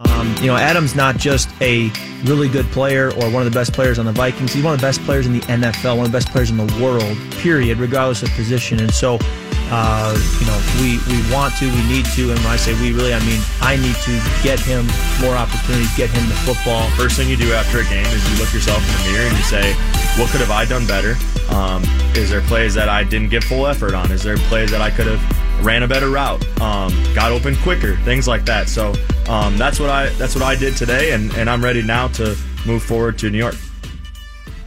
Um, you know, Adam's not just a really good player or one of the best players on the Vikings. He's one of the best players in the NFL, one of the best players in the world, period, regardless of position. And so, uh, you know, we, we want to, we need to, and when I say we, really, I mean I need to get him more opportunities, get him the football. First thing you do after a game is you look yourself in the mirror and you say, what could have I done better? Um, is there plays that I didn't give full effort on? Is there plays that I could have ran a better route, um, got open quicker, things like that. So um, that's what I that's what I did today, and, and I'm ready now to move forward to New York.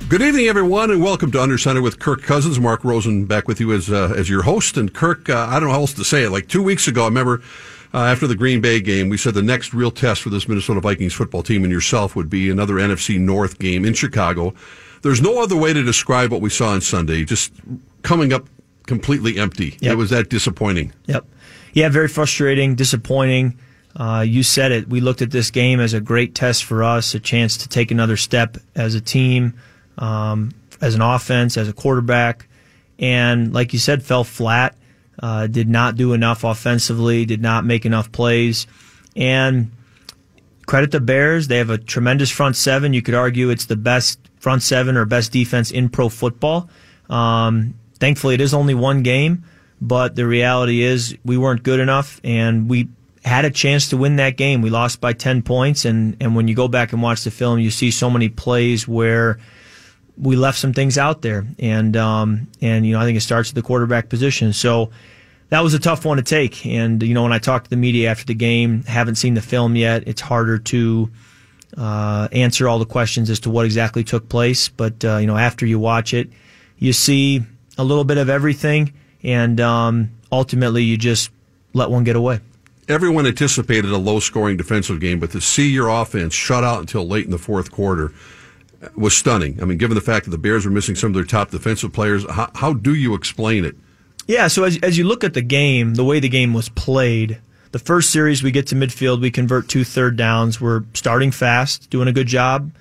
Good evening, everyone, and welcome to Under Center with Kirk Cousins. Mark Rosen back with you as uh, as your host. And Kirk, uh, I don't know how else to say it. Like two weeks ago, I remember uh, after the Green Bay game, we said the next real test for this Minnesota Vikings football team and yourself would be another NFC North game in Chicago. There's no other way to describe what we saw on Sunday. Just coming up completely empty. Yep. It was that disappointing. Yep. Yeah, very frustrating, disappointing. Uh, you said it. We looked at this game as a great test for us, a chance to take another step as a team, um, as an offense, as a quarterback. And like you said, fell flat, uh, did not do enough offensively, did not make enough plays. And credit the Bears. They have a tremendous front seven. You could argue it's the best front seven or best defense in pro football. Um, Thankfully, it is only one game, but the reality is we weren't good enough, and we had a chance to win that game. We lost by 10 points, and, and when you go back and watch the film, you see so many plays where we left some things out there. And, um, and you know, I think it starts at the quarterback position. So that was a tough one to take. And, you know, when I talked to the media after the game, haven't seen the film yet, it's harder to uh, answer all the questions as to what exactly took place. But, uh, you know, after you watch it, you see a little bit of everything, and um, ultimately you just let one get away. Everyone anticipated a low scoring defensive game, but to see your offense shut out until late in the fourth quarter was stunning. I mean, given the fact that the Bears were missing some of their top defensive players, how, how do you explain it? Yeah, so as, as you look at the game, the way the game was played, the first series we get to midfield, we convert two third downs. We're starting fast, doing a good job,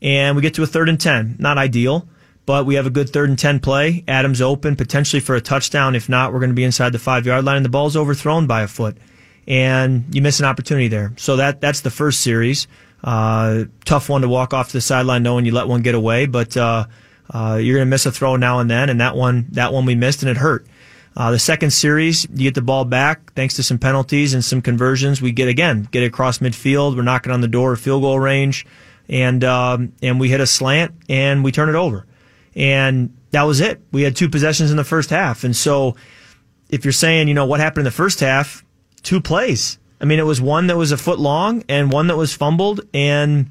and we get to a third and 10. Not ideal, but we have a good third and 10 play. Adams open, potentially for a touchdown. If not, we're going to be inside the five yard line, and the ball's overthrown by a foot. And you miss an opportunity there. So that that's the first series. Uh, tough one to walk off to the sideline knowing you let one get away, but uh, uh, you're going to miss a throw now and then, and that one that one we missed and it hurt. Uh, the second series, you get the ball back thanks to some penalties and some conversions. We get again get across midfield. We're knocking on the door of field goal range, and um, and we hit a slant and we turn it over and that was it. We had two possessions in the first half. And so if you're saying, you know, what happened in the first half, two plays. I mean, it was one that was a foot long and one that was fumbled. And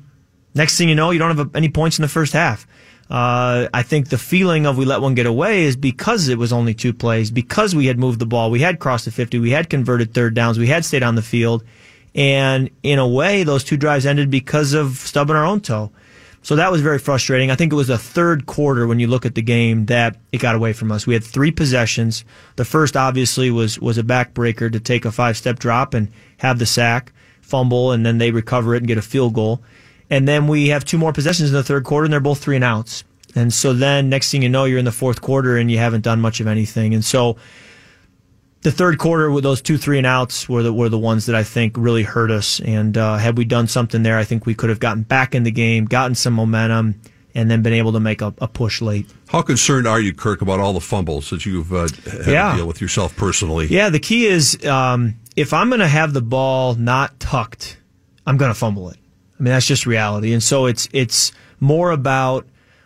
next thing you know, you don't have any points in the first half. Uh, I think the feeling of we let one get away is because it was only two plays, because we had moved the ball, we had crossed the 50, we had converted third downs, we had stayed on the field. And in a way, those two drives ended because of stubbing our own toe. So that was very frustrating. I think it was the third quarter when you look at the game that it got away from us. We had three possessions. The first obviously was was a backbreaker to take a five step drop and have the sack, fumble, and then they recover it and get a field goal. And then we have two more possessions in the third quarter, and they're both three and outs. And so then next thing you know, you're in the fourth quarter and you haven't done much of anything. And so the third quarter with those two three and outs were the were the ones that I think really hurt us. And uh, had we done something there, I think we could have gotten back in the game, gotten some momentum, and then been able to make a, a push late. How concerned are you, Kirk, about all the fumbles that you've uh, had yeah. to deal with yourself personally? Yeah, the key is um, if I'm going to have the ball not tucked, I'm going to fumble it. I mean that's just reality. And so it's it's more about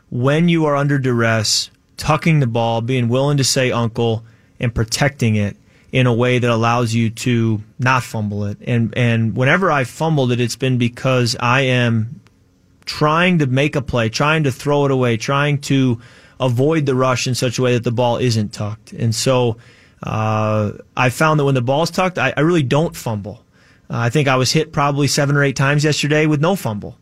when you are under duress, tucking the ball, being willing to say uncle, and protecting it in a way that allows you to not fumble it. And and whenever I've fumbled it, it's been because I am trying to make a play, trying to throw it away, trying to avoid the rush in such a way that the ball isn't tucked. And so uh, I found that when the ball's tucked, I, I really don't fumble. Uh, I think I was hit probably seven or eight times yesterday with no fumble,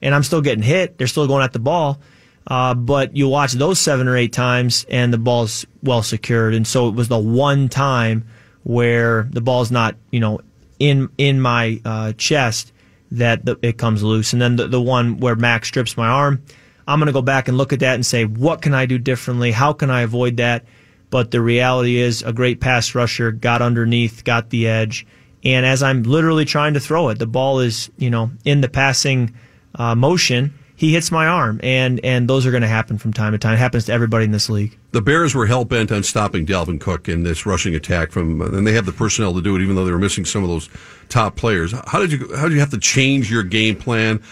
and I'm still getting hit. They're still going at the ball. Uh, but you watch those seven or eight times and the ball's well secured. And so it was the one time where the ball's not, you know, in in my uh, chest that the, it comes loose. And then the, the one where Max strips my arm, I'm going to go back and look at that and say, what can I do differently? How can I avoid that? But the reality is, a great pass rusher got underneath, got the edge, And as I'm literally trying to throw it, the ball is, you know, in the passing uh, motion. He hits my arm, and and those are going to happen from time to time. It happens to everybody in this league. The Bears were hell bent on stopping Dalvin Cook in this rushing attack from, and they have the personnel to do it, even though they were missing some of those top players. How did you how did you have to change your game plan?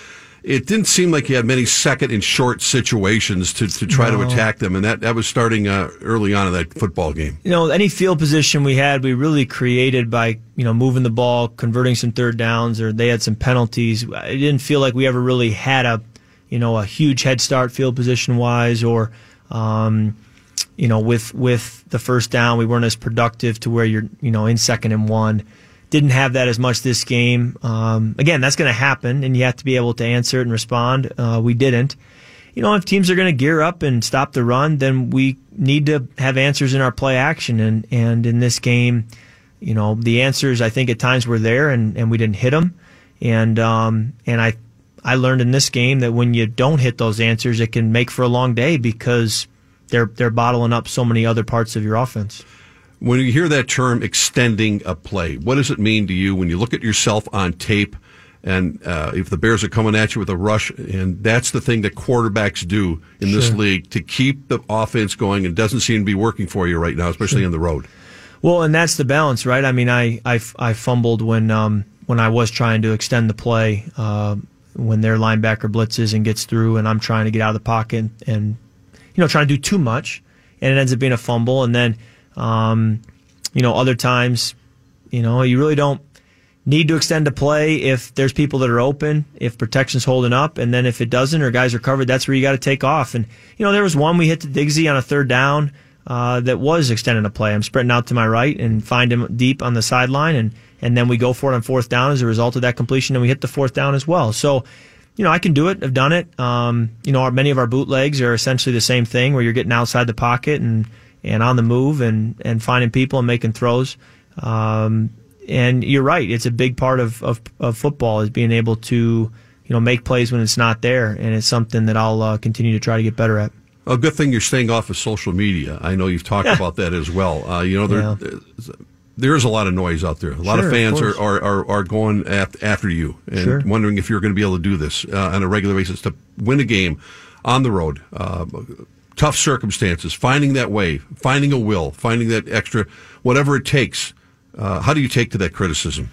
It didn't seem like you had many second and short situations to, to try no. to attack them, and that, that was starting uh, early on in that football game. You know, any field position we had, we really created by you know moving the ball, converting some third downs, or they had some penalties. It didn't feel like we ever really had a you know a huge head start field position wise, or um, you know with with the first down, we weren't as productive to where you're you know in second and one didn't have that as much this game. Um, again, that's going to happen, and you have to be able to answer it and respond. Uh, we didn't. You know, if teams are going to gear up and stop the run, then we need to have answers in our play action. And, and in this game, you know, the answers I think at times were there, and, and we didn't hit them. And um, and I I learned in this game that when you don't hit those answers, it can make for a long day because they're they're bottling up so many other parts of your offense. When you hear that term extending a play, what does it mean to you when you look at yourself on tape? And uh, if the Bears are coming at you with a rush, and that's the thing that quarterbacks do in sure. this league to keep the offense going, and doesn't seem to be working for you right now, especially sure. on the road. Well, and that's the balance, right? I mean, I I, I fumbled when um, when I was trying to extend the play uh, when their linebacker blitzes and gets through, and I'm trying to get out of the pocket and, and you know trying to do too much, and it ends up being a fumble, and then um, you know, other times, you know, you really don't need to extend a play if there's people that are open, if protection's holding up, and then if it doesn't or guys are covered, that's where you got to take off. And you know, there was one we hit to Diggsy on a third down uh, that was extending a play. I'm sprinting out to my right and find him deep on the sideline, and and then we go for it on fourth down as a result of that completion, and we hit the fourth down as well. So. You know, I can do it. I've done it. Um, you know, our, many of our bootlegs are essentially the same thing, where you're getting outside the pocket and and on the move and, and finding people and making throws. Um, and you're right; it's a big part of, of, of, football is being able to you know make plays when it's not there, and it's something that I'll uh, continue to try to get better at. A good thing you're staying off of social media. I know you've talked about that as well. Uh, you know, there, yeah. There is a lot of noise out there. A lot sure, of fans of are, are, are going after you and sure. wondering if you're going to be able to do this uh, on a regular basis to win a game on the road. Uh, tough circumstances, finding that way, finding a will, finding that extra, whatever it takes. Uh, how do you take to that criticism?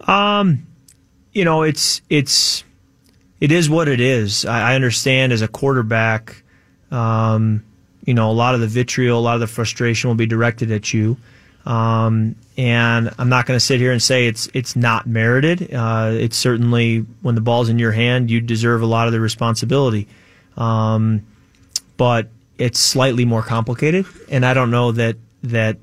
Um, you know, it's it's it is what it is. I, I understand as a quarterback, um, you know, a lot of the vitriol, a lot of the frustration will be directed at you. Um, and I'm not going to sit here and say it's it's not merited. Uh, it's certainly when the ball's in your hand, you deserve a lot of the responsibility. Um, but it's slightly more complicated. And I don't know that that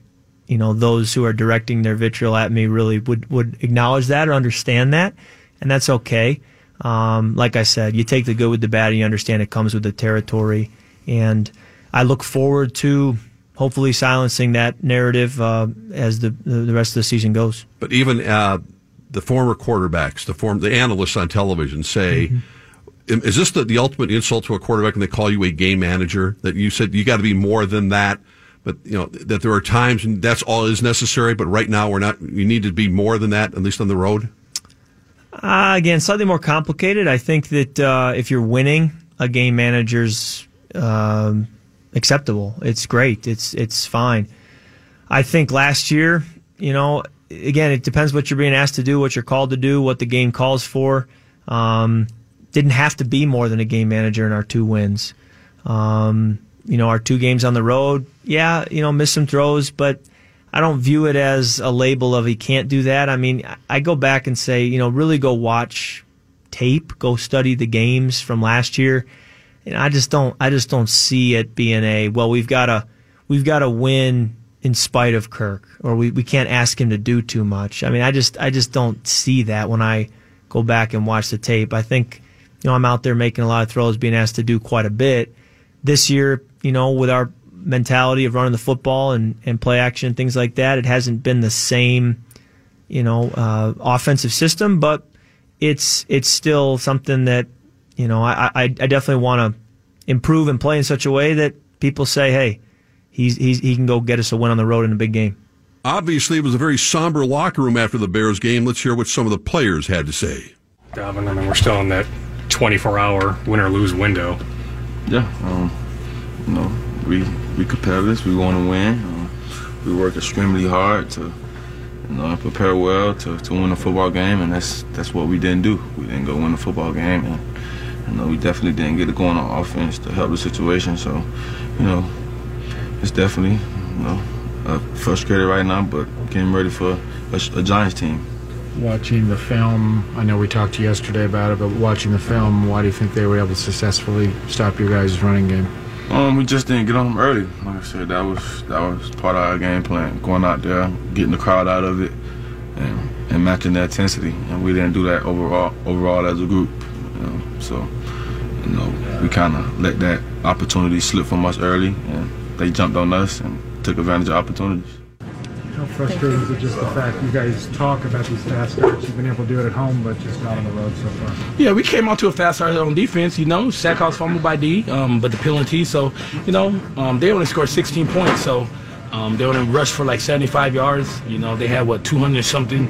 you know those who are directing their vitriol at me really would would acknowledge that or understand that, and that's okay. Um, like I said, you take the good with the bad, and you understand it comes with the territory. And I look forward to hopefully silencing that narrative uh, as the the rest of the season goes. But even uh, the former quarterbacks, the form the analysts on television say. Mm-hmm is this the, the ultimate insult to a quarterback when they call you a game manager? That you said you got to be more than that, but you know that there are times and that's all is necessary. But right now we're not. You need to be more than that, at least on the road. Uh, again, slightly more complicated. I think that uh, if you're winning, a game manager's um, acceptable. It's great. It's it's fine. I think last year, you know, again, it depends what you're being asked to do, what you're called to do, what the game calls for. Um, didn't have to be more than a game manager in our two wins. Um, you know, our two games on the road, yeah, you know, miss some throws, but I don't view it as a label of he can't do that. I mean, I go back and say, you know, really go watch tape, go study the games from last year. And I just don't, I just don't see it being a, well, we've got to, we've got to win in spite of Kirk, or we, we can't ask him to do too much. I mean, I just, I just don't see that when I go back and watch the tape. I think, you know, I'm out there making a lot of throws, being asked to do quite a bit. This year, you know, with our mentality of running the football and, and play action, things like that, it hasn't been the same, you know, uh, offensive system, but it's it's still something that, you know, I, I, I definitely want to improve and play in such a way that people say, hey, he's, he's he can go get us a win on the road in a big game. Obviously, it was a very somber locker room after the Bears game. Let's hear what some of the players had to say. Dalvin, I mean, we're still in that 24-hour win or lose window. Yeah, um, you know, we we competitors. We want to win. Um, we work extremely hard to, you know, prepare well to, to win a football game, and that's that's what we didn't do. We didn't go win a football game, and you know, we definitely didn't get it going on offense to help the situation. So, you know, it's definitely, you know, uh, frustrated right now, but getting ready for a, a Giants team. Watching the film, I know we talked to you yesterday about it, but watching the film, why do you think they were able to successfully stop your guys' running game? Um, we just didn't get on them early. Like I said, that was that was part of our game plan. Going out there, getting the crowd out of it, and, and matching the intensity. And we didn't do that overall overall as a group. You know? So, you know, we kind of let that opportunity slip from us early, and they jumped on us and took advantage of opportunities. How frustrating is it just the fact you guys talk about these fast starts? You've been able to do it at home, but just not on the road so far. Yeah, we came out to a fast start on defense. You know, sack house fumbled by D, um, but the penalty. So, you know, um, they only scored 16 points. So, um, they only rushed for like 75 yards. You know, they had what 200 something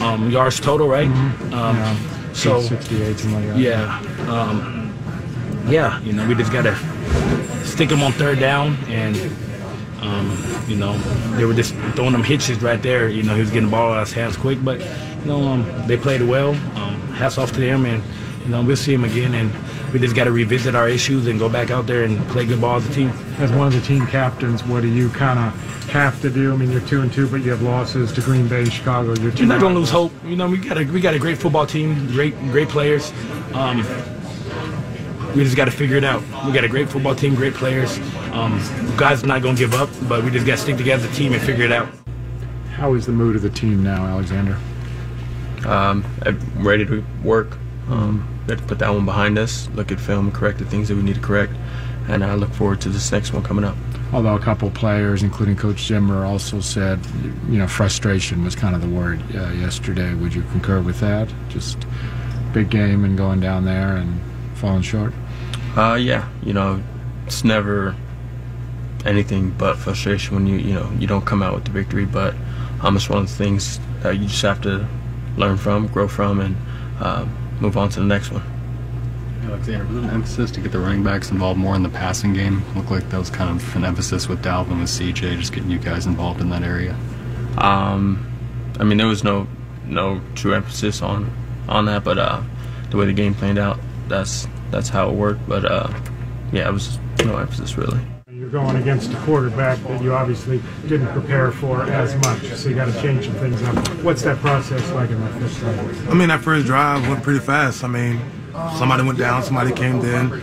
um, yards total, right? Mm-hmm. Um, Yeah, so, 68, something like that. yeah, um, yeah. You know, we just gotta stick them on third down and. Um, you know, they were just throwing them hitches right there. You know, he was getting the ball out of his hands quick, but you know, um, they played well. Um, hats off to them, and you know, we'll see them again. And we just got to revisit our issues and go back out there and play good ball as a team. As one of the team captains, what do you kind of have to do? I mean, you're two and two, but you have losses to Green Bay, Chicago. You're You're not gonna lose hope. You know, we got a we got a great football team, great great players. Um, we just got to figure it out. We got a great football team, great players. Um, guys not gonna give up, but we just got to stick together as a team and figure it out. How is the mood of the team now, Alexander? um, I'm ready to work. Um, to put that one behind us, look at film, correct the things that we need to correct, and I look forward to this next one coming up. Although a couple of players, including Coach Zimmer, also said, you know, frustration was kind of the word uh, yesterday. Would you concur with that? Just big game and going down there and falling short. Uh, yeah, you know, it's never anything but frustration when you you know you don't come out with the victory. But um, it's one of the things that you just have to learn from, grow from, and uh, move on to the next one. Alexander, was an emphasis to get the running backs involved more in the passing game? Looked like that was kind of an emphasis with Dalvin with CJ, just getting you guys involved in that area. Um, I mean, there was no no true emphasis on on that, but uh, the way the game played out, that's that's how it worked. But uh, yeah, it was no emphasis really. Going against a quarterback that you obviously didn't prepare for as much, so you got to change some things up. What's that process like in that first time? I mean, that first drive went pretty fast. I mean, somebody went down, somebody came in.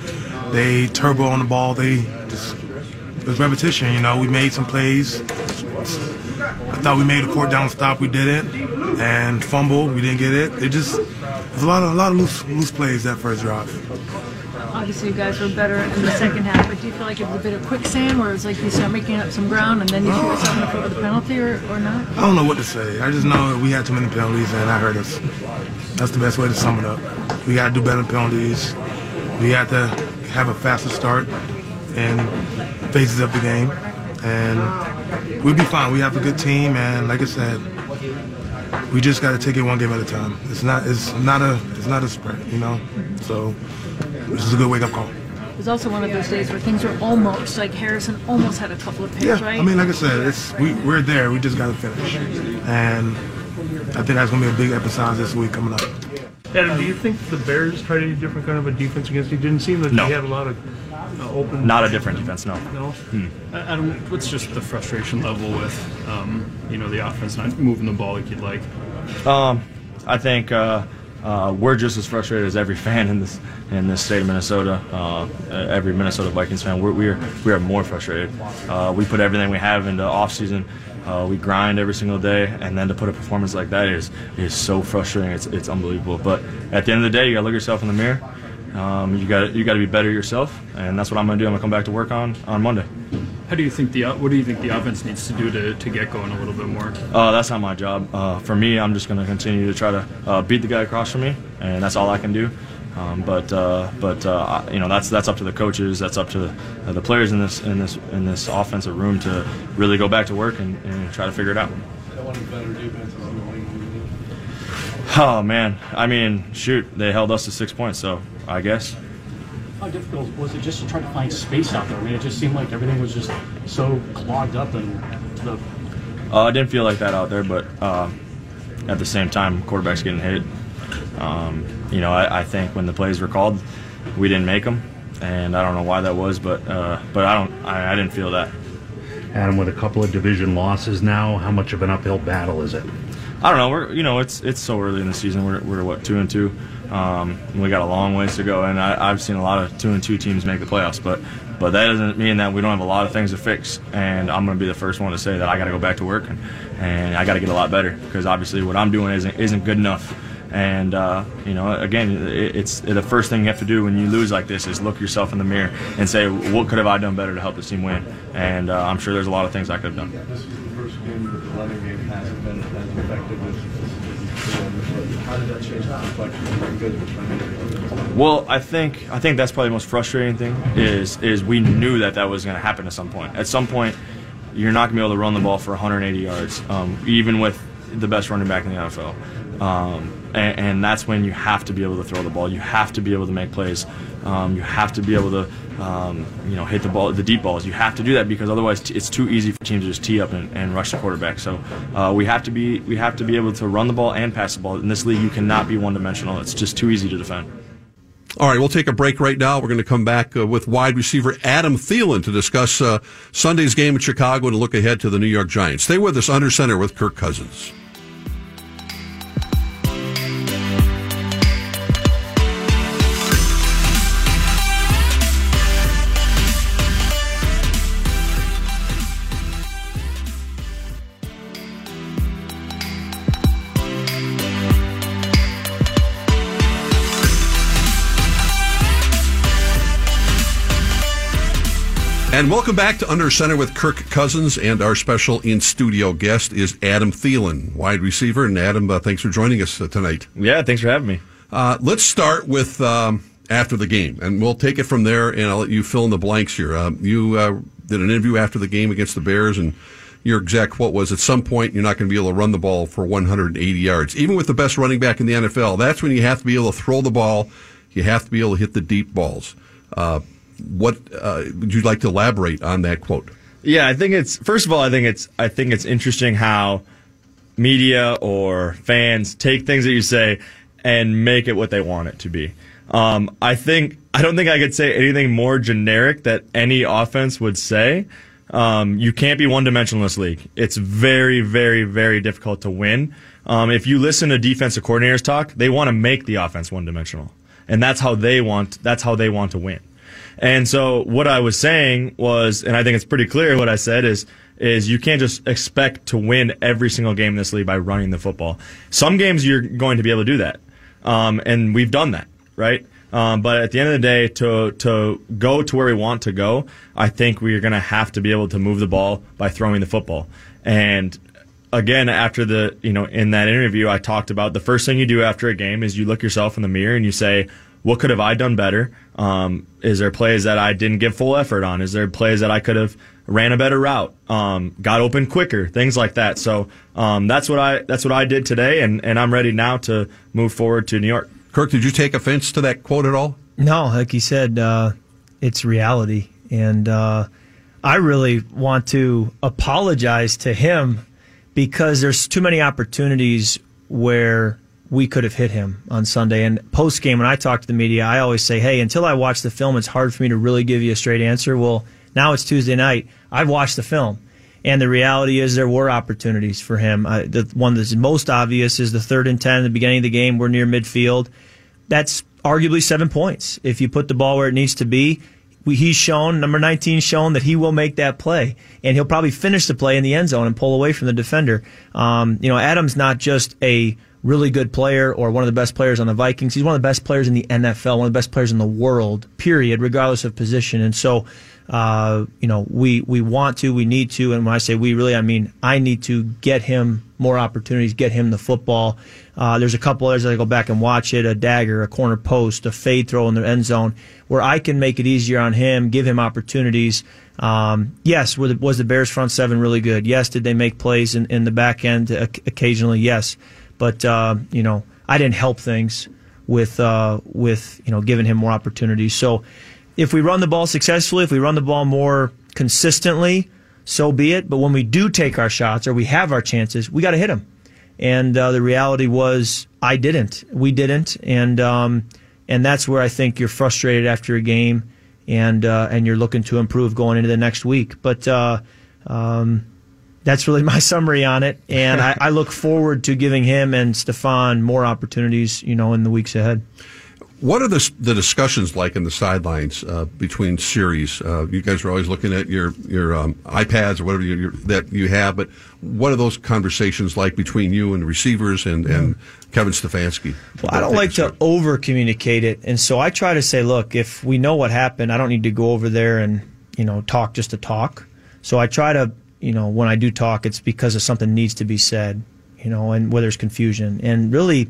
They turbo on the ball. They just it was repetition. You know, we made some plays. I thought we made a court down stop. We didn't, and fumble. We didn't get it. It just it was a lot of a lot of loose loose plays that first drive. Obviously, you guys were better in the second half, but do you feel like it was a bit of quicksand where it's like you start making up some ground and then you shoot oh. yourself in the foot with a penalty or, or not? I don't know what to say. I just know that we had too many penalties and that hurt us. That's the best way to sum it up. We got to do better penalties. We had to have a faster start and phases of the game, and we'll be fine. We have a good team, and like I said, we just got to take it one game at a time. It's not. It's not a. It's not a sprint, you know. So this is a good wake up call. It was also one of those days where things were almost like Harrison almost had a couple of picks, Yeah, right? I mean, like I said, it's we, we're there. We just got to finish, and I think that's gonna be a big episode this week coming up. Adam, do you think the Bears tried any different kind of a defense against you? Didn't seem like No. you had a lot of uh, open. Not a different defense, no. No. Uh, Adam, what's just the frustration level with, um, you know, the offense not moving the ball like you'd like? Um, I think uh, uh, we're just as frustrated as every fan in this in this state of Minnesota. Uh, every Minnesota Vikings fan, we're, we are we are more frustrated. Uh, we put everything we have into off season. Uh, we grind every single day, and then to put a performance like that is is so frustrating. It's it's unbelievable. But at the end of the day, you gotta look yourself in the mirror. Um, you got you got to be better yourself, and that's what I'm gonna do. I'm gonna come back to work on on Monday. How do you think the what do you think the offense needs to do to, to get going a little bit more? Uh, that's not my job. Uh, for me, I'm just going to continue to try to uh, beat the guy across from me, and that's all I can do. Um, but uh, but uh, you know that's that's up to the coaches. That's up to uh, the players in this in this in this offensive room to really go back to work and, and try to figure it out. Oh man, I mean, shoot, they held us to six points, so I guess. How difficult was it just to try to find space out there? I mean, it just seemed like everything was just so clogged up and the. Uh, I didn't feel like that out there, but uh, at the same time, quarterbacks getting hit. Um, you know, I, I, think when the plays were called, we didn't make them, and I don't know why that was, but uh, but I don't, I, I didn't feel that. Adam, with a couple of division losses now, how much of an uphill battle is it? I don't know. We're you know it's it's so early in the season. We're, we're what two and two. Um, we got a long ways to go, and I, have seen a lot of two and two teams make the playoffs. But but that doesn't mean that we don't have a lot of things to fix. And I'm going to be the first one to say that I got to go back to work and, and I got to get a lot better because obviously what I'm doing isn't isn't good enough. And uh, you know, again, it, it's the first thing you have to do when you lose like this is look yourself in the mirror and say, what could have I done better to help this team win? And uh, I'm sure there's a lot of things I could have done. This is the first game that the running game hasn't been as effective as. How did that change the complexion? Well, I think I think that's probably the most frustrating thing is is we knew that that was going to happen at some point. At some point, you're not going to be able to run the ball for 180 yards, um, even with the best running back in the NFL. Um, and, and, that's when you have to be able to throw the ball. You have to be able to make plays. Um, you have to be able to, um, you know, hit the ball, the deep balls. You have to do that because otherwise it's too easy for teams to just tee up and, and rush the quarterback. So uh, we have to be we have to be able to run the ball and pass the ball. In this league, you cannot be one dimensional. It's just too easy to defend. All right, we'll take a break right now. We're going to come back uh, with wide receiver Adam Thielen to discuss uh, Sunday's game in Chicago and look ahead to the New York Giants. Stay with us under center with Kirk Cousins. And welcome back to Under Center with Kirk Cousins, and our special in studio guest is Adam Thielen, wide receiver. And Adam, uh, thanks for joining us uh, tonight. Yeah, thanks for having me. Uh, let's start with um, after the game, and we'll take it from there. And I'll let you fill in the blanks here. Um, you uh, did an interview after the game against the Bears, and your exact quote was, "At some point, you're not going to be able to run the ball for 180 yards, even with the best running back in the NFL. That's when you have to be able to throw the ball. You have to be able to hit the deep balls." What uh, would you like to elaborate on that quote? Yeah, I think it's first of all, I think it's I think it's interesting how media or fans take things that you say and make it what they want it to be. Um, I think I don't think I could say anything more generic that any offense would say. Um, you can't be one dimensional in this league. It's very, very, very difficult to win. Um, if you listen to defensive coordinators talk, they want to make the offense one dimensional, and that's how they want. That's how they want to win. And so what I was saying was, and I think it's pretty clear what I said is, is you can't just expect to win every single game in this league by running the football. Some games you're going to be able to do that. Um, and we've done that, right? Um, but at the end of the day, to to go to where we want to go, I think we're going to have to be able to move the ball by throwing the football. And again, after the you know in that interview, I talked about the first thing you do after a game is you look yourself in the mirror and you say, what could have I done better? Um, is there plays that I didn't give full effort on? Is there plays that I could have ran a better route, um, got open quicker, things like that. So um, that's what I that's what I did today, and, and I'm ready now to move forward to New York. Kirk, did you take offense to that quote at all? No, like you said, uh, it's reality, and uh, I really want to apologize to him because there's too many opportunities where we could have hit him on Sunday. And post game, when I talk to the media, I always say, hey, until I watch the film, it's hard for me to really give you a straight answer. Well, now it's Tuesday night. I've watched the film. And the reality is there were opportunities for him. Uh, the one that's most obvious is the third and 10 at the beginning of the game. We're near midfield. That's arguably seven points. If you put the ball where it needs to be, he's shown, number 19 shown that he will make that play. And he'll probably finish the play in the end zone and pull away from the defender. Um, you know, Adam's not just a really good player or one of the best players on the Vikings. He's one of the best players in the NFL, one of the best players in the world, period, regardless of position. And so Uh, you know, we we want to, we need to, and when I say we, really, I mean I need to get him more opportunities, get him the football. Uh, there's a couple others that I go back and watch it: a dagger, a corner post, a fade throw in the end zone, where I can make it easier on him, give him opportunities. Um, yes, the, was the Bears front seven really good? Yes, did they make plays in, in the back end occasionally? Yes, but uh, you know, I didn't help things with uh, with you know giving him more opportunities. So if we run the ball successfully, if we run the ball more consistently, so be it. But when we do take our shots or we have our chances, we got to hit them. And uh, the reality was, I didn't. We didn't, and um, and that's where I think you're frustrated after a game, and uh, and you're looking to improve going into the next week. But uh, um, that's really my summary on it, and I, I look forward to giving him and Stefon more opportunities, you know, in the weeks ahead. What are the, the discussions like in the sidelines uh, between series? Uh, you guys are always looking at your your um, iPads or whatever you, that you have, but what are those conversations like between you and the receivers and, and Kevin Stefanski? Well, I don't like to over communicate it, and so I try to say, look, if we know what happened, I don't need to go over there and you know talk just to talk. So I try to, you know, when I do talk, it's because of something needs to be said, you know, and where there's confusion, and really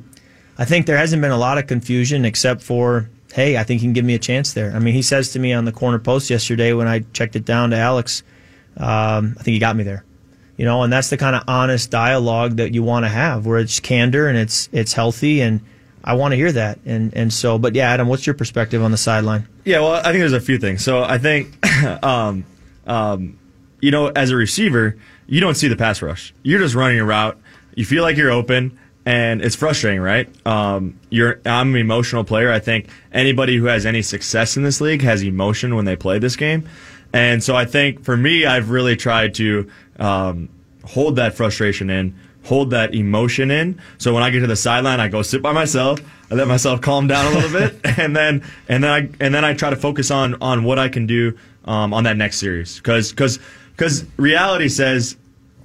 I think there hasn't been a lot of confusion except for, hey, I think he can give me a chance there. I mean, he says to me on the corner post yesterday when I checked it down to Alex, um, I think he got me there. You know, and that's the kind of honest dialogue that you want to have, where it's candor and it's it's healthy, and I want to hear that. And and so, but yeah, Adam, what's your perspective on the sideline? Yeah, well, I think there's a few things. So I think, um, um, you know, as a receiver, you don't see the pass rush. You're just running a route. You feel like you're open and it's frustrating, right? Um, you're I'm an emotional player. I think anybody who has any success in this league has emotion when they play this game, and so I think for me, I've really tried to um, hold that frustration in, hold that emotion in. So when I get to the sideline, I go sit by myself. I let myself calm down a little bit, and then and then I and then I try to focus on on what I can do um, on that next series because because because reality says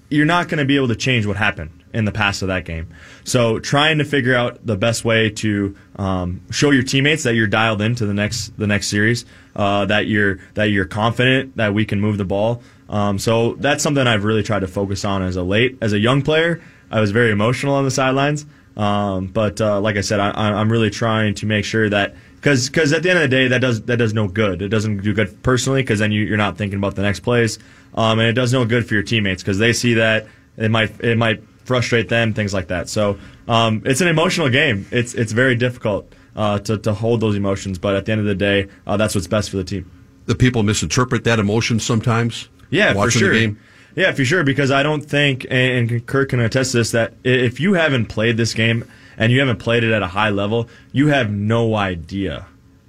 you're not going to be able to change what happened in the past of that game. So trying to figure out the best way to um, show your teammates that you're dialed into the next the next series, uh, that you're that you're confident that we can move the ball. Um, so that's something I've really tried to focus on as a late as a young player. I was very emotional on the sidelines, um, but uh, like I said, I, am really trying to make sure that because because at the end of the day, that does that does no good. It doesn't do good personally because then you, are not thinking about the next plays, um, and it does no good for your teammates because they see that it might it might frustrate them, things like that. So um, it's an emotional game. It's it's very difficult uh, to to hold those emotions, but at the end of the day, uh, that's what's best for the team. The people misinterpret that emotion sometimes. Yeah, for sure. Yeah, for sure. Because I don't think, and Kirk can attest to this, that if you haven't played this game and you haven't played it at a high level, you have no idea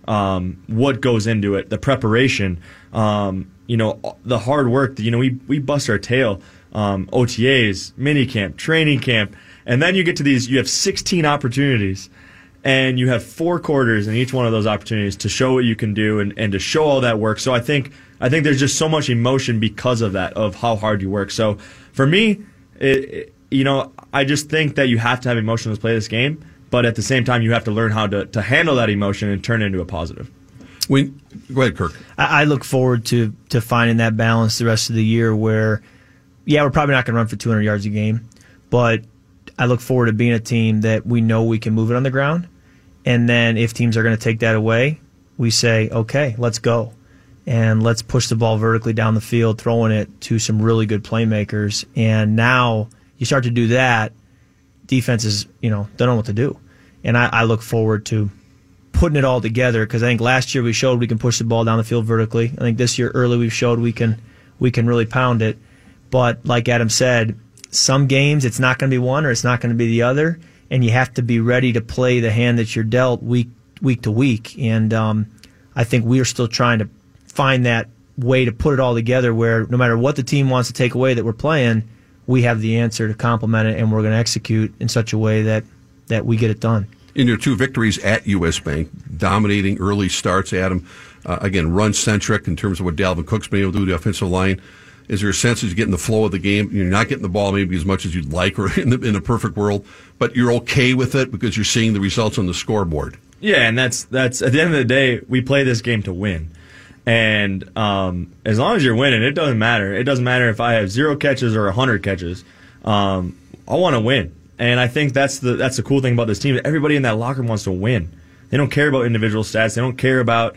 um, what goes into it, the preparation, um, you know, the hard work. You know, we we bust our tail um, OTAs, mini camp, training camp, and then you get to these. You have 16 opportunities, and you have four quarters in each one of those opportunities to show what you can do and, and to show all that work. So I think I think there's just so much emotion because of that, of how hard you work. So for me, it, it, you know, I just think that you have to have emotion to play this game, but at the same time, you have to learn how to, to handle that emotion and turn it into a positive. We, go ahead, Kirk. I, I look forward to to finding that balance the rest of the year where yeah, we're probably not going to run for 200 yards a game, but I look forward to being a team that we know we can move it on the ground. And then if teams are going to take that away, we say, okay, let's go. And let's push the ball vertically down the field, throwing it to some really good playmakers. And now you start to do that, defenses, you know, don't know what to do. And I, I look forward to putting it all together because I think last year we showed we can push the ball down the field vertically. I think this year early we've showed we can we can really pound it. But like Adam said, some games it's not going to be one or it's not going to be the other, and you have to be ready to play the hand that you're dealt week week to week. And um, I think we are still trying to find that way to put it all together where no matter what the team wants to take away that we're playing, we have the answer to complement it, and we're going to execute in such a way that that we get it done. In your two victories at U.S. Bank, dominating early starts, Adam, uh, again, run centric in terms of what Dalvin Cook's been able to do, the offensive line. Is there a sense that you get in the flow of the game? You're not getting the ball maybe as much as you'd like, or in the in a perfect world, but you're okay with it because you're seeing the results on the scoreboard. Yeah, and that's that's at the end of the day, we play this game to win, And um, as long as you're winning, it doesn't matter. It doesn't matter if I have zero catches or hundred catches. Um, I want to win, and I think that's the that's the cool thing about this team. Everybody in that locker room wants to win. They don't care about individual stats. They don't care about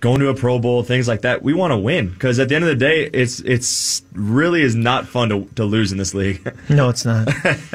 going to a Pro Bowl, things like that. We want to win because at the end of the day, it's it's really is not fun to, to lose in this league. No, it's not.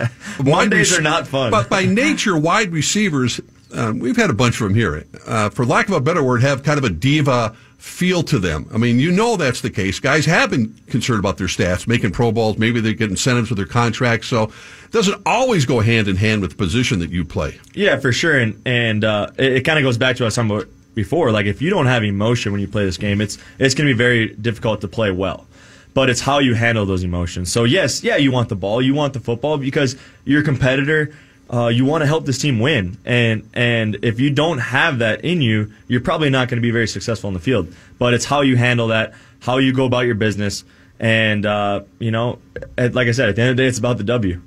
Mondays rec- are not fun. But by nature, wide receivers, um, we've had a bunch of them here. Uh, for lack of a better word, have kind of a diva feel to them. I mean, you know that's the case. Guys have been concerned about their stats, making Pro Bowls. Maybe they get incentives with their contracts. So it doesn't always go hand in hand with the position that you play. Yeah, for sure, and and uh, it, it kind of goes back to what I talking before. Like if you don't have emotion when you play this game, it's it's going to be very difficult to play well. But it's how you handle those emotions. So yes, yeah, you want the ball, you want the football because you're a competitor. Uh, you want to help this team win, and and if you don't have that in you, you're probably not going to be very successful in the field. But it's how you handle that, how you go about your business, and uh, you know, like I said, at the end of the day, it's about the W.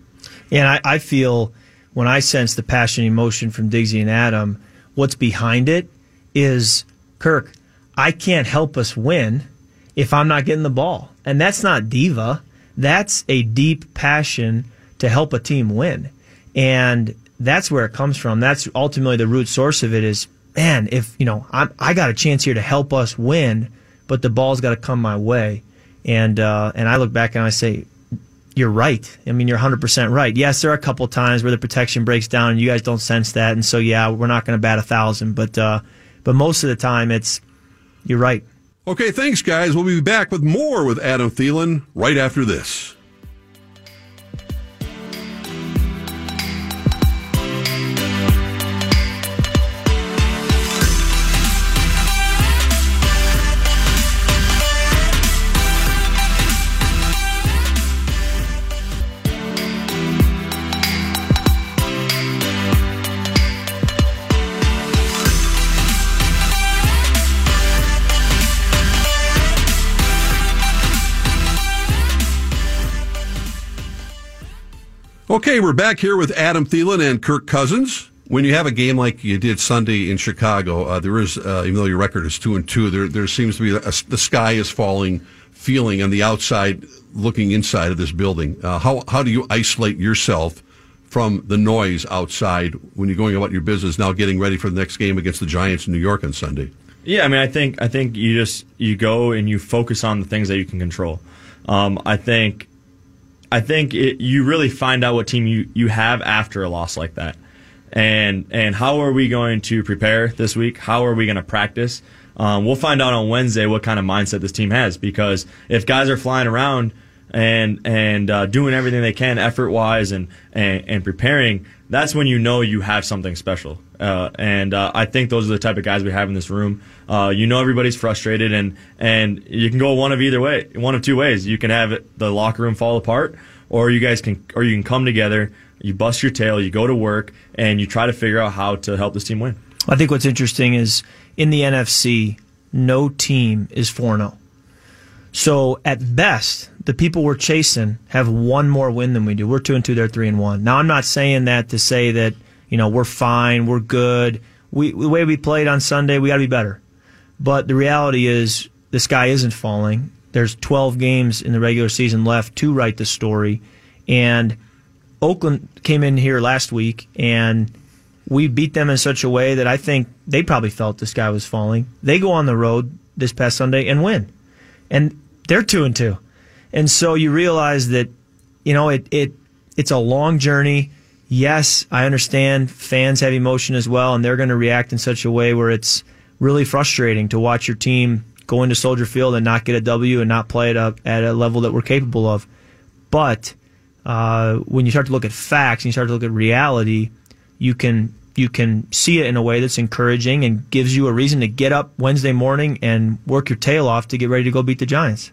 And I, I feel when I sense the passion and emotion from Diggsy and Adam, what's behind it is Kirk, I can't help us win if I'm not getting the ball. And that's not diva. That's a deep passion to help a team win. And that's where it comes from. That's ultimately the root source of it is, man, if, you know, I'm, I got a chance here to help us win, but the ball's got to come my way. And, uh, and I look back and I say, you're right. I mean, you're 100% right. Yes, there are a couple times where the protection breaks down and you guys don't sense that. And so, yeah, we're not going to bat a thousand, but, uh, but most of the time it's, you're right. Okay, thanks, guys. We'll be back with more with Adam Thielen right after this. Okay, we're back here with Adam Thielen and Kirk Cousins. When you have a game like you did Sunday in Chicago, uh, there is, uh, even though your record is two and two, there there seems to be a, the sky is falling feeling on the outside, looking inside of this building. Uh, how how do you isolate yourself from the noise outside when you're going about your business? Now getting ready for the next game against the Giants in New York on Sunday. Yeah, I mean, I think I think you just you go and you focus on the things that you can control. Um, I think I think it, you really find out what team you, you have after a loss like that, and and how are we going to prepare this week? How are we going to practice? Um, we'll find out on Wednesday what kind of mindset this team has because if guys are flying around and and uh, doing everything they can effort wise and, and and preparing, that's when you know you have something special. Uh, and uh, I think those are the type of guys we have in this room. Uh, you know everybody's frustrated, and and you can go one of either way, one of two ways. You can have it, the locker room fall apart, or you guys can, or you can come together. You bust your tail, you go to work, and you try to figure out how to help this team win. I think what's interesting is in the NFC, no team is 4 0. So at best, the people we're chasing have one more win than we do. We're 2 and 2, they're 3 and 1. Now, I'm not saying that to say that, you know, we're fine, we're good. We, the way we played on Sunday, we got to be better. But the reality is, the sky isn't falling. There's 12 games in the regular season left to write the story. And Oakland came in here last week and we beat them in such a way that I think they probably felt the sky was falling. They go on the road this past Sunday and win. And they're two and two. And so you realize that, you know, it, it it's a long journey. Yes, I understand fans have emotion as well, and they're going to react in such a way where it's really frustrating to watch your team go into Soldier Field and not get a W and not play it up at a level that we're capable of. But uh, when you start to look at facts and you start to look at reality, you can you can see it in a way that's encouraging and gives you a reason to get up Wednesday morning and work your tail off to get ready to go beat the Giants.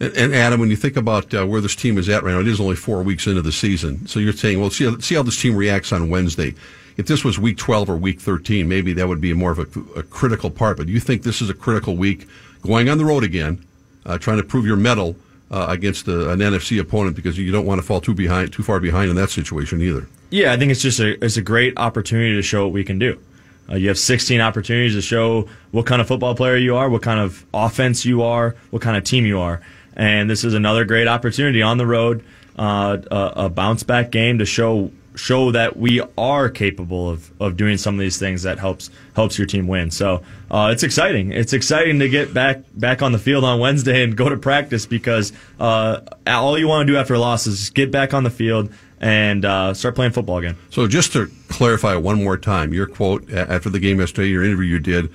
And, and Adam, when you think about uh, where this team is at right now, it is only four weeks into the season. So you're saying, well, see how, see how this team reacts on Wednesday. If this was week 12 or week 13, maybe that would be more of a, a critical part. But you think this is a critical week going on the road again, uh, trying to prove your mettle uh, against a, an NFC opponent because you don't want to fall too behind, too far behind in that situation either. Yeah, I think it's just a it's a great opportunity to show what we can do. Uh, you have 16 opportunities to show what kind of football player you are, what kind of offense you are, what kind of team you are. And this is another great opportunity on the road, uh, a, a bounce back game to show show that we are capable of, of doing some of these things that helps helps your team win. So uh, it's exciting. It's exciting to get back back on the field on Wednesday and go to practice because uh, all you want to do after a loss is get back on the field and uh, start playing football again. So just to clarify one more time, your quote after the game yesterday, your interview you did,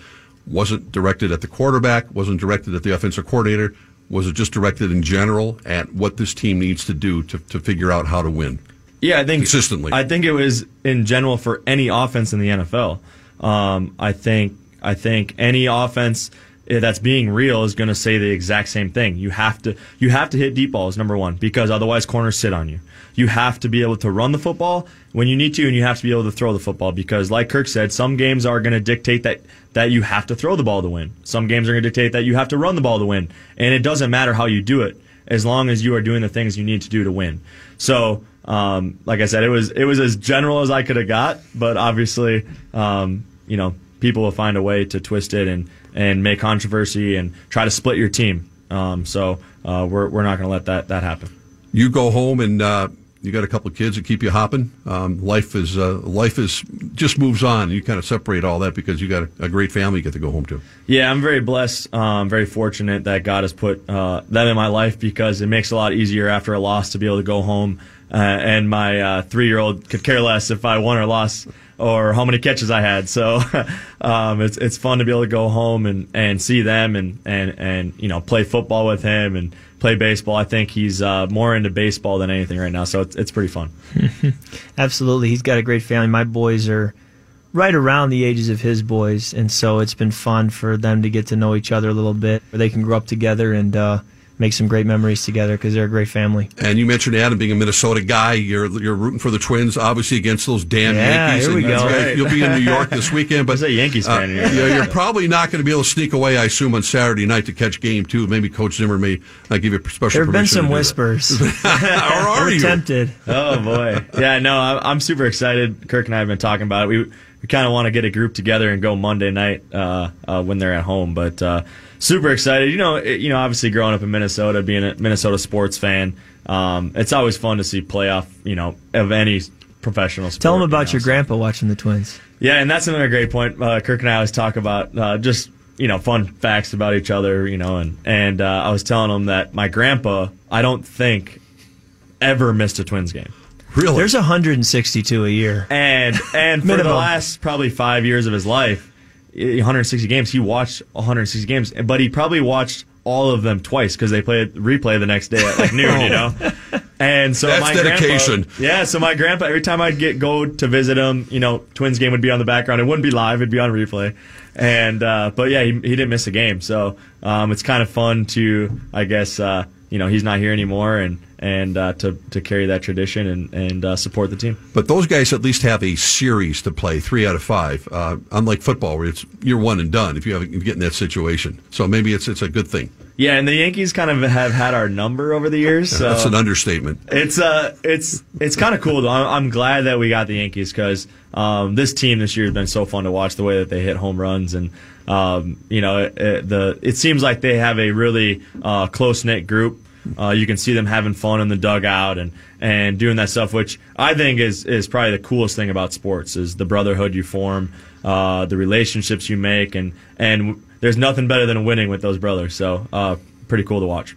wasn't directed at the quarterback, wasn't directed at the offensive coordinator. Was it just directed in general at what this team needs to do to, to figure out how to win? Yeah, I think consistently. I think it was in general for any offense in the NFL. Um, I think I think any offense eh, that's being real is going to say the exact same thing. You have to you have to hit deep balls number one because otherwise corners sit on you. You have to be able to run the football when you need to, and you have to be able to throw the football because, like Kirk said, some games are going to dictate that that you have to throw the ball to win. Some games are going to dictate that you have to run the ball to win, and it doesn't matter how you do it as long as you are doing the things you need to do to win. So, um, like I said, it was it was as general as I could have got, but obviously, um, you know, people will find a way to twist it and and make controversy and try to split your team. Um, so uh, we're we're not going to let that that happen. You go home and uh, you got a couple of kids that keep you hopping. Um, life is uh, life is just moves on. You kind of separate all that because you got a, a great family you get to go home to. Yeah, I'm very blessed. Um, very fortunate that God has put uh, them in my life because it makes it a lot easier after a loss to be able to go home. Uh, and my uh, three year old could care less if I won or lost or how many catches I had. So um, it's it's fun to be able to go home and, and see them and, and, and you know play football with him and play baseball. I think he's uh, more into baseball than anything right now. So it's it's pretty fun. Absolutely. He's got a great family. My boys are right around the ages of his boys, and so it's been fun for them to get to know each other a little bit. Where they can grow up together and uh, make some great memories together because they're a great family. And you mentioned Adam being a Minnesota guy. You're you're rooting for the Twins, obviously against those damn Yeah, Yankees. here we And go. you guys- You'll be in New York this weekend, but a Yankees fan here. yeah, you're probably not going to be able to sneak away. I assume on Saturday night to catch game two. Maybe Coach Zimmer may uh, give you special. There have been some to do that. whispers. or are We're you? tempted. Oh boy, yeah, no, I- I'm super excited. Kirk and I have been talking about it. We we kind of want to get a group together and go Monday night uh, uh, when they're at home, but uh, super excited. You know, it, you know, obviously growing up in Minnesota, being a Minnesota sports fan, um, it's always fun to see playoff. You know, of any professional sport. Tell them you about know, your so- grandpa watching the Twins. Yeah, and that's another great point. Uh, Kirk and I always talk about uh, just you know fun facts about each other. You know, and and uh, I was telling him that my grandpa, I don't think ever missed a Twins game. Really? There's 162 a year. And and for the last probably five years of his life, 160 games, he watched 160 games, but he probably watched all of them twice because they played replay the next day at like noon, you know. And so That's my dedication. grandpa, yeah. So my grandpa, every time I'd get go to visit him, you know, Twins game would be on the background. It wouldn't be live; it'd be on replay. And uh, but yeah, he, he didn't miss a game. So um, it's kind of fun to, I guess, uh, you know, he's not here anymore, and and uh, to to carry that tradition and and uh, support the team. But those guys at least have a series to play, three out of five. Uh, unlike football, where it's you're one and done if you, have, if you get in that situation. So maybe it's it's a good thing. Yeah, and the Yankees kind of have had our number over the years. So That's an understatement. It's uh, it's it's kind of cool though. I'm, I'm glad that we got the Yankees because um, this team this year has been so fun to watch. The way that they hit home runs and um, you know it, it- the it seems like they have a really uh, close knit group. Uh, you can see them having fun in the dugout and, and doing that stuff, which I think is, is probably the coolest thing about sports is the brotherhood you form, uh, the relationships you make, and and there's nothing better than winning with those brothers. So uh, pretty cool to watch.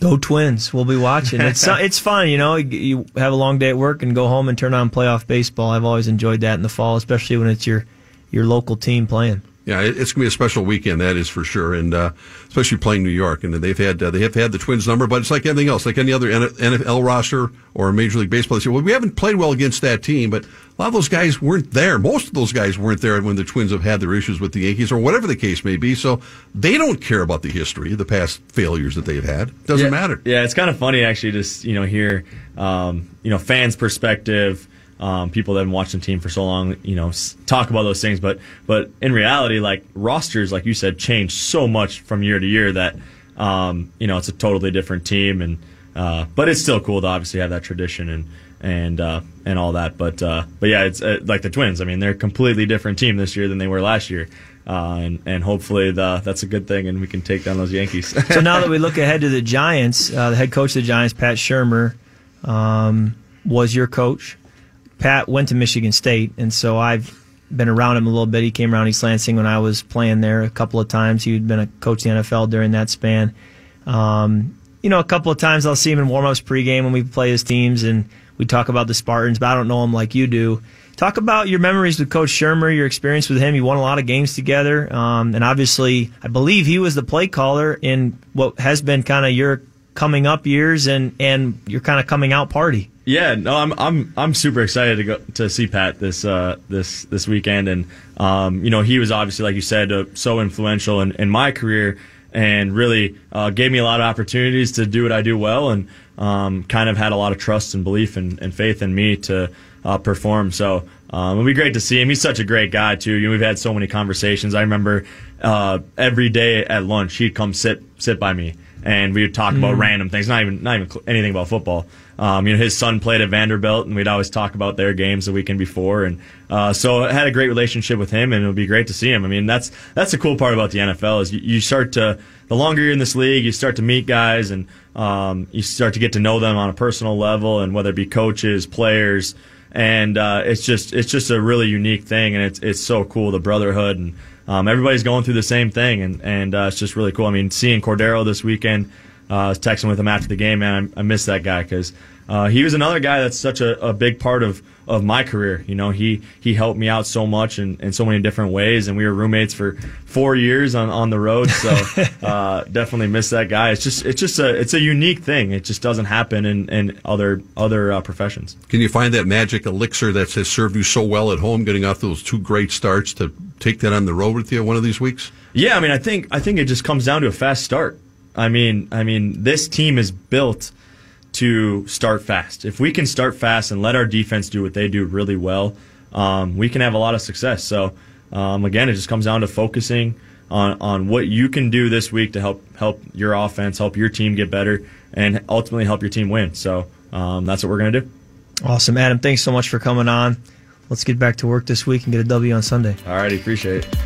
Go Twins! We'll be watching. It's it's fun, you know. You, you have a long day at work and go home and turn on playoff baseball. I've always enjoyed that in the fall, especially when it's your your local team playing. Yeah, it's gonna be a special weekend, that is for sure, and uh, especially playing New York. And they've had uh, they have had the Twins number, but it's like anything else, like any other NFL roster or Major League Baseball. They say, well, we haven't played well against that team, but a lot of those guys weren't there. Most of those guys weren't there when the Twins have had their issues with the Yankees or whatever the case may be. So they don't care about the history, the past failures that they've had. Doesn't yeah, matter. Yeah, it's kind of funny actually to s- you know hear um, you know fans' perspective, um, people that have watching the team for so long, you know, talk about those things. But but in reality, like rosters, like you said, change so much from year to year that um, you know it's a totally different team. And uh, but it's still cool to obviously have that tradition and and uh, and all that. But uh, but yeah, it's uh, like the Twins. I mean, they're a completely different team this year than they were last year. Uh, and, and hopefully the, that's a good thing, and we can take down those Yankees. so now that we look ahead to the Giants, uh, the head coach of the Giants, Pat Shurmur, um, was your coach. Pat went to Michigan State, and so I've been around him a little bit. He came around East Lansing when I was playing there a couple of times. He'd been a coach in the NFL during that span. Um, you know, a couple of times I'll see him in warm-ups pregame when we play his teams, and we talk about the Spartans, but I don't know him like you do. Talk about your memories with Coach Shurmur, your experience with him. You won a lot of games together, um, and obviously, I believe he was the play caller in what has been kind of your coming up years and and your kind of coming out party. Yeah, no, I'm I'm I'm super excited to go to see Pat this uh, this this weekend, and um, you know he was obviously like you said uh, so influential in, in my career, and really uh, gave me a lot of opportunities to do what I do well, and um, kind of had a lot of trust and belief and, and faith in me to uh, perform. So um, it'll be great to see him. He's such a great guy too. You know, we've had so many conversations. I remember uh, every day at lunch he'd come sit sit by me and we would talk about Mm. random things, not even not even anything about football. Um, you know, his son played at Vanderbilt, and we'd always talk about their games the weekend before, and uh, so I had a great relationship with him, and it would be great to see him. I mean, that's that's the cool part about the NFL is you, you start to the longer you're in this league, you start to meet guys, and um, you start to get to know them on a personal level, and whether it be coaches, players, and uh, it's just it's just a really unique thing, and it's it's so cool the brotherhood and um, everybody's going through the same thing, and and uh, it's just really cool. I mean, seeing Cordarrelle this weekend, uh, I was texting with him after the game, man. I, I miss that guy because uh, he was another guy that's such a, a big part of, of my career. You know, he he helped me out so much in, in so many different ways, and we were roommates for four years on, on the road. So uh, definitely miss that guy. It's just it's just a it's a unique thing. It just doesn't happen in, in other other uh, professions. Can you find that magic elixir that has served you so well at home, getting off those two great starts, to take that on the road with you one of these weeks? Yeah, I mean, I think I think it just comes down to a fast start. I mean, I mean, this team is built to start fast. If we can start fast and let our defense do what they do really well, um, we can have a lot of success. So, um, again, it just comes down to focusing on on what you can do this week to help help your offense, help your team get better, and ultimately help your team win. So, um, that's what we're gonna do. Awesome, Adam. Thanks so much for coming on. Let's get back to work this week and get a W on Sunday. All righty, appreciate it.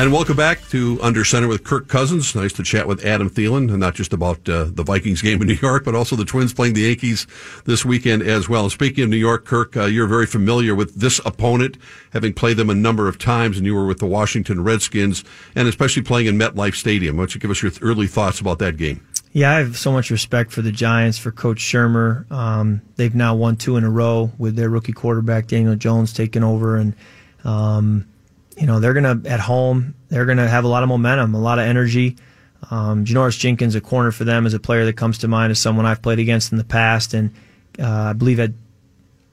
And welcome back to Under Center with Kirk Cousins. Nice to chat with Adam Thielen, and not just about uh, the Vikings game in New York, but also the Twins playing the Yankees this weekend as well. And speaking of New York, Kirk, uh, you're very familiar with this opponent, having played them a number of times, and you were with the Washington Redskins, and especially playing in MetLife Stadium. Why don't you give us your early thoughts about that game? Yeah, I have so much respect for the Giants, for Coach Shurmur. Um, they've now won two in a row with their rookie quarterback Daniel Jones taking over, and um, you know they're gonna at home. They're gonna have a lot of momentum, a lot of energy. Um, Janoris Jenkins, a corner for them, is a player that comes to mind as someone I've played against in the past, and uh, I believe had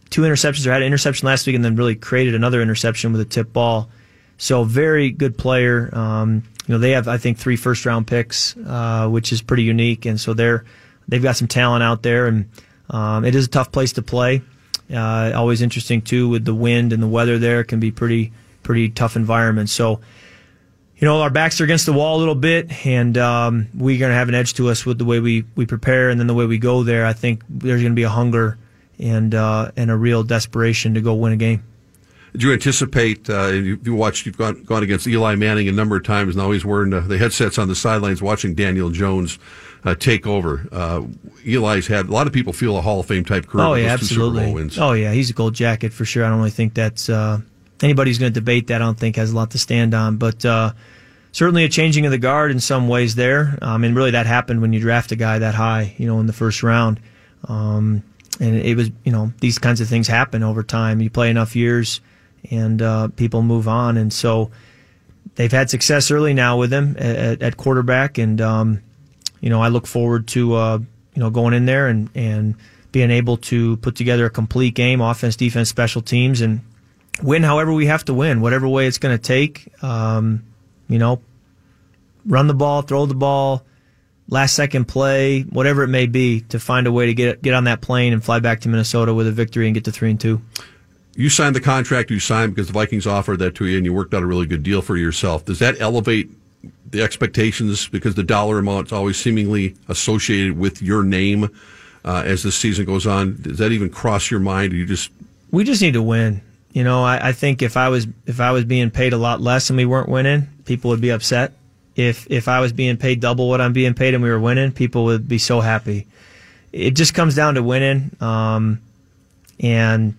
two interceptions or had an interception last week, and then really created another interception with a tip ball. So very good player. Um, you know, they have I think three first round picks, uh, which is pretty unique, and so they're they've got some talent out there, and um, it is a tough place to play. Uh, always interesting too with the wind and the weather. There it can be pretty pretty tough environment. So. You know, our backs are against the wall a little bit, and um, we're going to have an edge to us with the way we, we prepare and then the way we go there. I think there's going to be a hunger and uh, and a real desperation to go win a game. Did you anticipate? Uh, you, you watched. You've gone gone against Eli Manning a number of times. Now he's wearing uh, the headsets on the sidelines, watching Daniel Jones uh, take over. Uh, Eli's had a lot of people feel a Hall of Fame type career. Oh yeah, those two Super Bowl absolutely. Oh yeah, he's a gold jacket for sure. I don't really think that's uh, anybody's going to debate that. I don't think has a lot to stand on, but uh, certainly a changing of the guard in some ways there. Um, and really that happened when you draft a guy that high, you know, in the first round. Um, and it was, you know, these kinds of things happen over time. You play enough years, and uh, people move on, and so they've had success early now with him at, at quarterback, and um, you know, I look forward to uh, you know going in there and and being able to put together a complete game, offense, defense, special teams, and win however we have to win, whatever way it's going to take. Um, you know, run the ball, throw the ball, last second play, whatever it may be, to find a way to get get on that plane and fly back to Minnesota with a victory and get to three and two. You signed the contract you signed because the Vikings offered that to you, and you worked out a really good deal for yourself. Does that elevate the expectations because the dollar amount is always seemingly associated with your name uh, as the season goes on? Does that even cross your mind? Or you just we just need to win. You know, I, I think if I was if I was being paid a lot less and we weren't winning, people would be upset. If if I was being paid double what I'm being paid and we were winning, people would be so happy. It just comes down to winning, um, and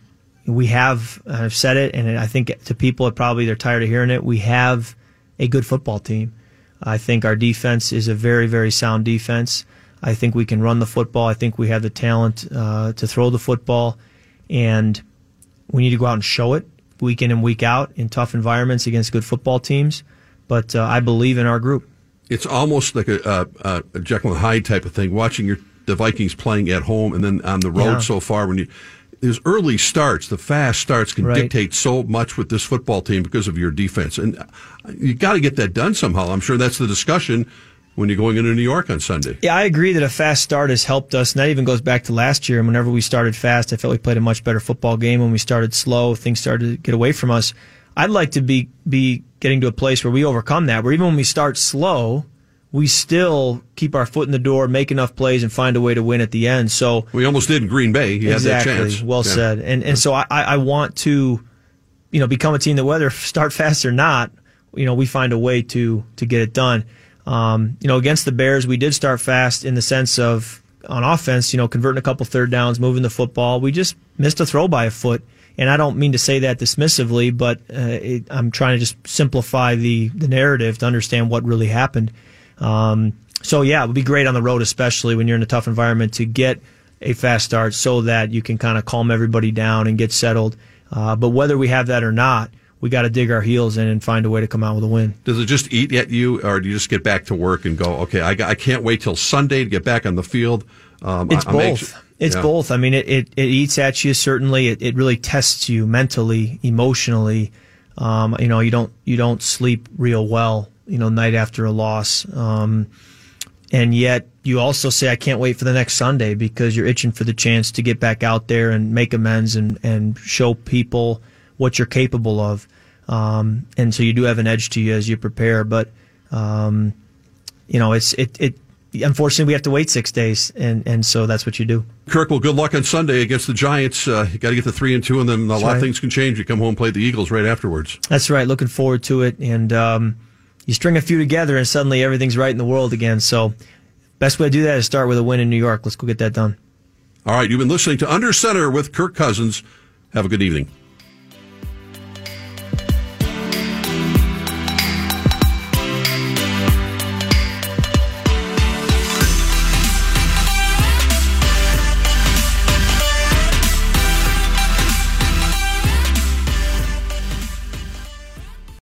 we have. I've said it, and I think to people, it probably they're tired of hearing it. We have a good football team. I think our defense is a very very sound defense. I think we can run the football. I think we have the talent uh, to throw the football, and we need to go out and show it week in and week out in tough environments against good football teams. But uh, I believe in our group. It's almost like a, a, a Jekyll and Hyde type of thing. Watching your the Vikings playing at home and then on the road Yeah. so far when you. There's early starts, the fast starts can Right. dictate so much with this football team because of your defense. And you got to get that done somehow. I'm sure that's the discussion when you're going into New York on Sunday. Yeah, I agree that a fast start has helped us. And that even goes back to last year. And whenever we started fast, I felt we played a much better football game. When we started slow, things started to get away from us. I'd like to be be getting to a place where we overcome that. Where even when we start slow, we still keep our foot in the door, make enough plays, and find a way to win at the end. So we almost did in Green Bay. You had that exactly. chance. Well Yeah. said. And and so I, I want to, you know, become a team that whether start fast or not, you know, we find a way to to get it done. Um, you know, against the Bears, we did start fast in the sense of on offense, you know, converting a couple third downs, moving the football. We just missed a throw by a foot. And I don't mean to say that dismissively, but uh, it, I'm trying to just simplify the, the narrative to understand what really happened. Um, so yeah, it would be great on the road, especially when you're in a tough environment, to get a fast start so that you can kind of calm everybody down and get settled. Uh, but whether we have that or not, we got to dig our heels in and find a way to come out with a win. Does it just eat at you, or do you just get back to work and go, okay, I, I can't wait till Sunday to get back on the field? Um, It's I- both. anxious- It's Yeah. both. I mean, it, it, it eats at you. Certainly, it, it really tests you mentally, emotionally. Um, you know, you don't you don't sleep real well. You know, night after a loss, um, and yet you also say, "I can't wait for the next Sunday" because you're itching for the chance to get back out there and make amends and and show people what you're capable of. Um, and so you do have an edge to you as you prepare, but um, you know, it's it it. Unfortunately, we have to wait six days, and, and so that's what you do. Kirk, well, good luck on Sunday against the Giants. Uh, you got to get the three and two, and then a That's lot of things can change. You come home and play the Eagles right afterwards. That's right. Looking forward to it, and um, you string a few together, and suddenly everything's right in the world again. So, best way to do that is start with a win in New York. Let's go get that done. All right, you've been listening to Under Center with Kirk Cousins. Have a good evening.